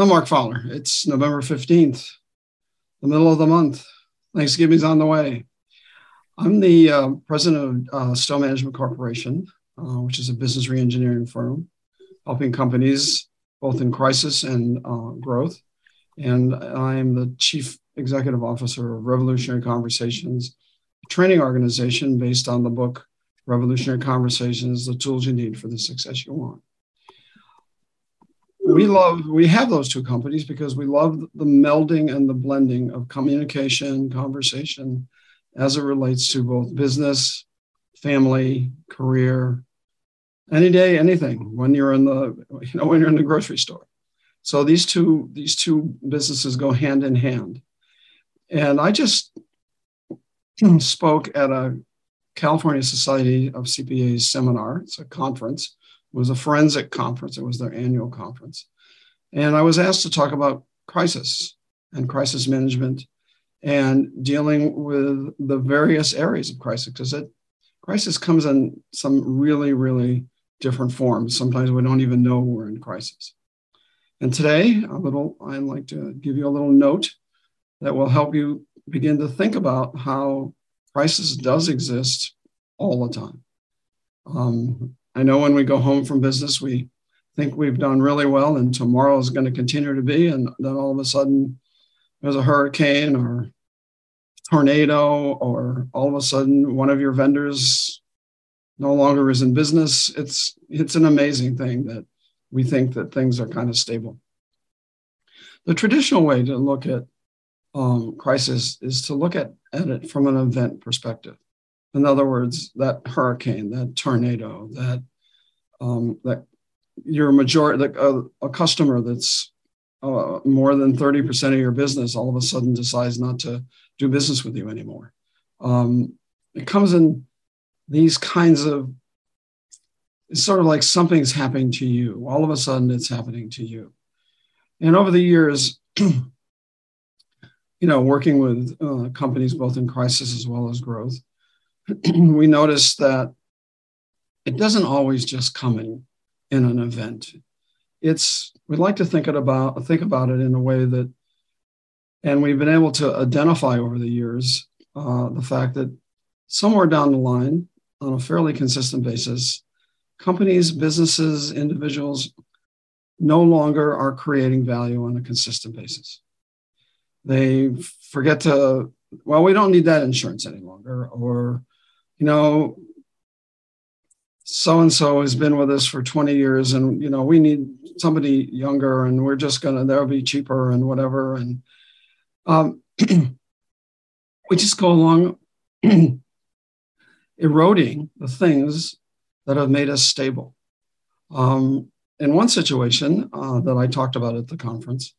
I'm Mark Fowler. It's November 15th, the middle of the month. Thanksgiving's on the way. I'm the uh, president of uh, Management Corporation, uh, which is a business reengineering firm helping companies both in crisis and uh, growth. And I'm the chief executive officer of Revolutionary Conversations, a training organization based on the book Revolutionary Conversations The Tools You Need for the Success You Want we love we have those two companies because we love the melding and the blending of communication conversation as it relates to both business family career any day anything when you're in the you know when you're in the grocery store. So these two these two businesses go hand in hand. And i just spoke at a california society of cpas seminar. It's a conference was a forensic conference. It was their annual conference. And I was asked to talk about crisis and crisis management and dealing with the various areas of crisis because it crisis comes in some really, really different forms. Sometimes we don't even know we're in crisis. And today, a little, I'd like to give you a little note that will help you begin to think about how crisis does exist all the time. Um, I know when we go home from business, we think we've done really well and tomorrow is going to continue to be. And then all of a sudden, there's a hurricane or tornado, or all of a sudden, one of your vendors no longer is in business. It's, it's an amazing thing that we think that things are kind of stable. The traditional way to look at um, crisis is to look at, at it from an event perspective. In other words, that hurricane, that tornado, that um, that your majority, like a, a customer that's uh, more than 30% of your business all of a sudden decides not to do business with you anymore. Um, it comes in these kinds of, it's sort of like something's happening to you. All of a sudden, it's happening to you. And over the years, you know, working with uh, companies both in crisis as well as growth, we notice that it doesn't always just come in, in an event. It's we like to think it about think about it in a way that, and we've been able to identify over the years uh, the fact that somewhere down the line, on a fairly consistent basis, companies, businesses, individuals no longer are creating value on a consistent basis. They forget to, well, we don't need that insurance any longer, or you know, so and so has been with us for 20 years and you know we need somebody younger and we're just gonna they'll be cheaper and whatever and um, we just go along eroding the things that have made us stable. Um, in one situation uh, that i talked about at the conference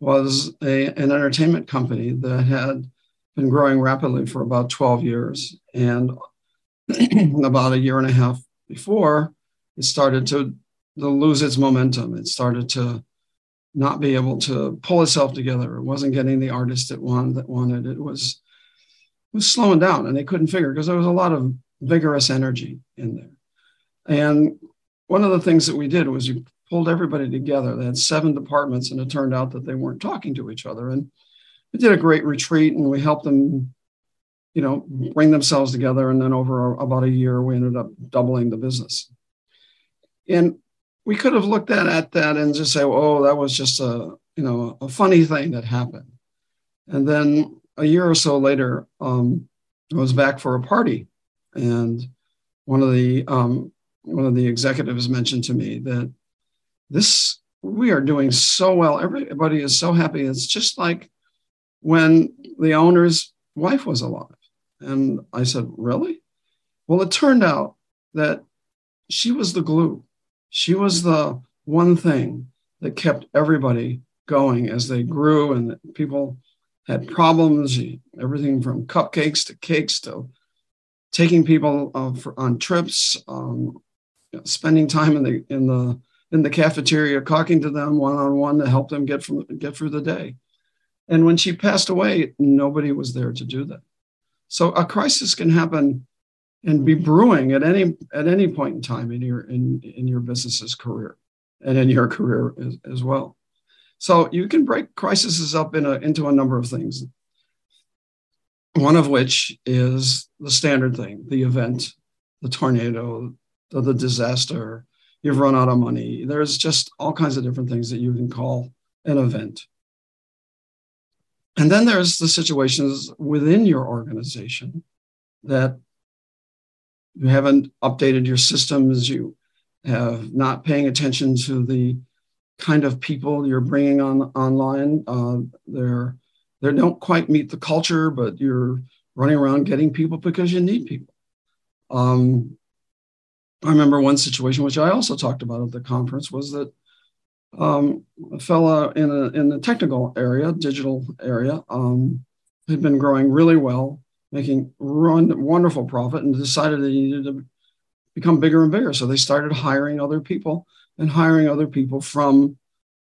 was a, an entertainment company that had been growing rapidly for about 12 years and about a year and a half before, it started to, to lose its momentum. It started to not be able to pull itself together. It wasn't getting the artist it wanted that wanted. It was it was slowing down and they couldn't figure because there was a lot of vigorous energy in there. And one of the things that we did was we pulled everybody together. They had seven departments, and it turned out that they weren't talking to each other. And we did a great retreat and we helped them you know, bring themselves together. And then over about a year, we ended up doubling the business. And we could have looked at, at that and just say, oh, that was just a, you know, a funny thing that happened. And then a year or so later, um, I was back for a party. And one of the, um, one of the executives mentioned to me that this, we are doing so well. Everybody is so happy. It's just like when the owner's wife was alive. And I said, Really? Well, it turned out that she was the glue. She was the one thing that kept everybody going as they grew and people had problems, everything from cupcakes to cakes to taking people uh, for, on trips, um, you know, spending time in the in the in the cafeteria, talking to them one on one to help them get from get through the day. And when she passed away, nobody was there to do that. So a crisis can happen and be mm-hmm. brewing at any at any point in time in your in, in your business's career. and in your career as, as well. So you can break crises up in a, into a number of things. One of which is the standard thing, the event, the tornado, the, the disaster, you've run out of money. There's just all kinds of different things that you can call an event. And then there's the situations within your organization that you haven't updated your systems, you have not paying attention to the kind of people you're bringing on online. Uh, they're they don't quite meet the culture, but you're running around getting people because you need people. Um, I remember one situation which I also talked about at the conference was that um, a fella in a in the technical area, digital area, um, had been growing really well, making run wonderful profit, and decided he needed to become bigger and bigger. So they started hiring other people and hiring other people from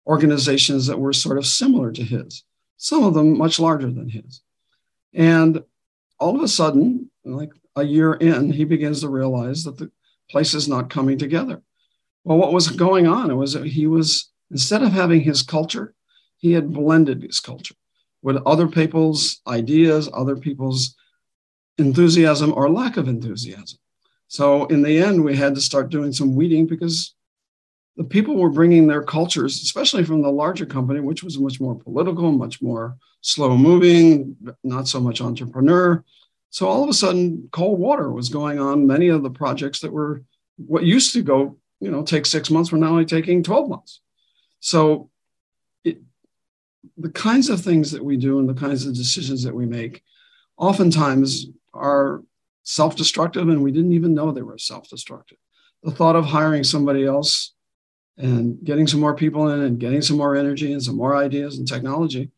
organizations that were sort of similar to his, some of them much larger than his. And all of a sudden, like a year in, he begins to realize that the place is not coming together. Well, what was going on? It was he was instead of having his culture, he had blended his culture with other people's ideas, other people's enthusiasm or lack of enthusiasm. So in the end, we had to start doing some weeding because the people were bringing their cultures, especially from the larger company, which was much more political, much more slow moving, not so much entrepreneur. So all of a sudden, cold water was going on. Many of the projects that were what used to go, you know, take six months were now only taking 12 months. So it, the kinds of things that we do and the kinds of decisions that we make oftentimes are self-destructive and we didn't even know they were self-destructive. The thought of hiring somebody else and getting some more people in and getting some more energy and some more ideas and technology,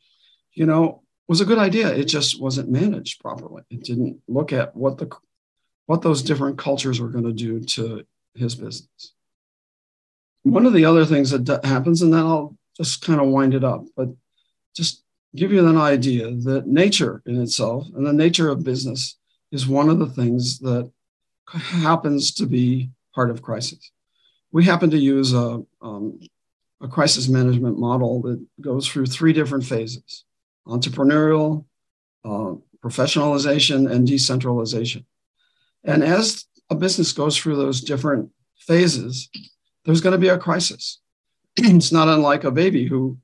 you know, was a good idea. It just wasn't managed properly. It didn't look at what the what those different cultures were going to do to his business. One of the other things that happens, and then I'll just kind of wind it up, but just give you an idea that nature in itself and the nature of business is one of the things that happens to be part of crisis we happen to use a, um, a crisis management model that goes through three different phases entrepreneurial, uh, professionalization, and decentralization. And as a business goes through those different phases, there's going to be a crisis. it's not unlike a baby who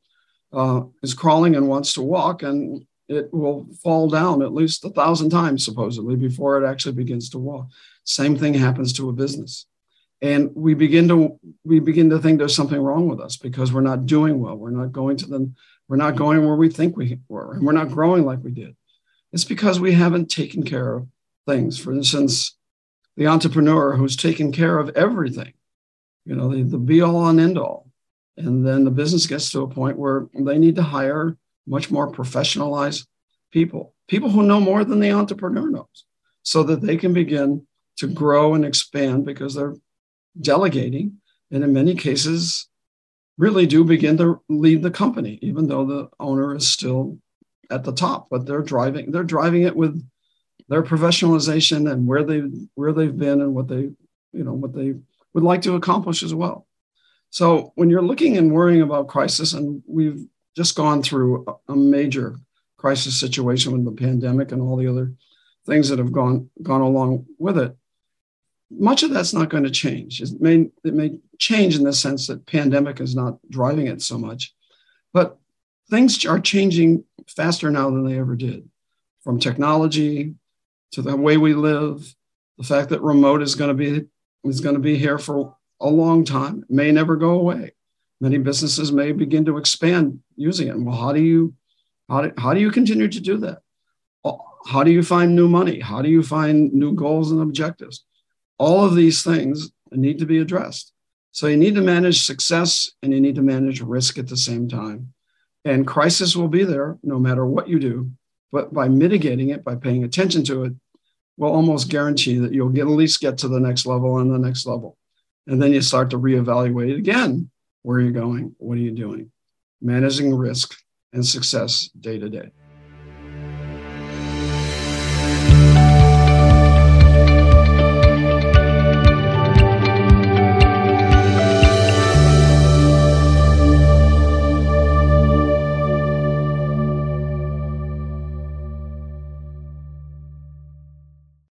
uh, is crawling and wants to walk, and it will fall down at least a thousand times, supposedly, before it actually begins to walk. Same thing happens to a business and we begin to we begin to think there's something wrong with us because we're not doing well we're not going to them we're not going where we think we were and we're not growing like we did it's because we haven't taken care of things for instance the entrepreneur who's taken care of everything you know the, the be all and end all and then the business gets to a point where they need to hire much more professionalized people people who know more than the entrepreneur knows so that they can begin to grow and expand because they're delegating, and in many cases, really do begin to lead the company, even though the owner is still at the top. But they're driving, they're driving it with their professionalization and where they where they've been and what they, you know, what they would like to accomplish as well. So when you're looking and worrying about crisis, and we've just gone through a major crisis situation with the pandemic and all the other things that have gone gone along with it much of that's not going to change. It may, it may change in the sense that pandemic is not driving it so much, but things are changing faster now than they ever did from technology to the way we live, the fact that remote is going to be is going to be here for a long time, may never go away. Many businesses may begin to expand using it. Well, how do you how do, how do you continue to do that? Uh, how do you find new money? How do you find new goals and objectives? all of these things need to be addressed. So you need to manage success and you need to manage risk at the same time. And crisis will be there no matter what you do. But by mitigating it, by paying attention to it, will almost guarantee that you'll get at least get to the next level and the next level. And then you start to reevaluate again. Where are you going? What are you doing? Managing risk and success day to day.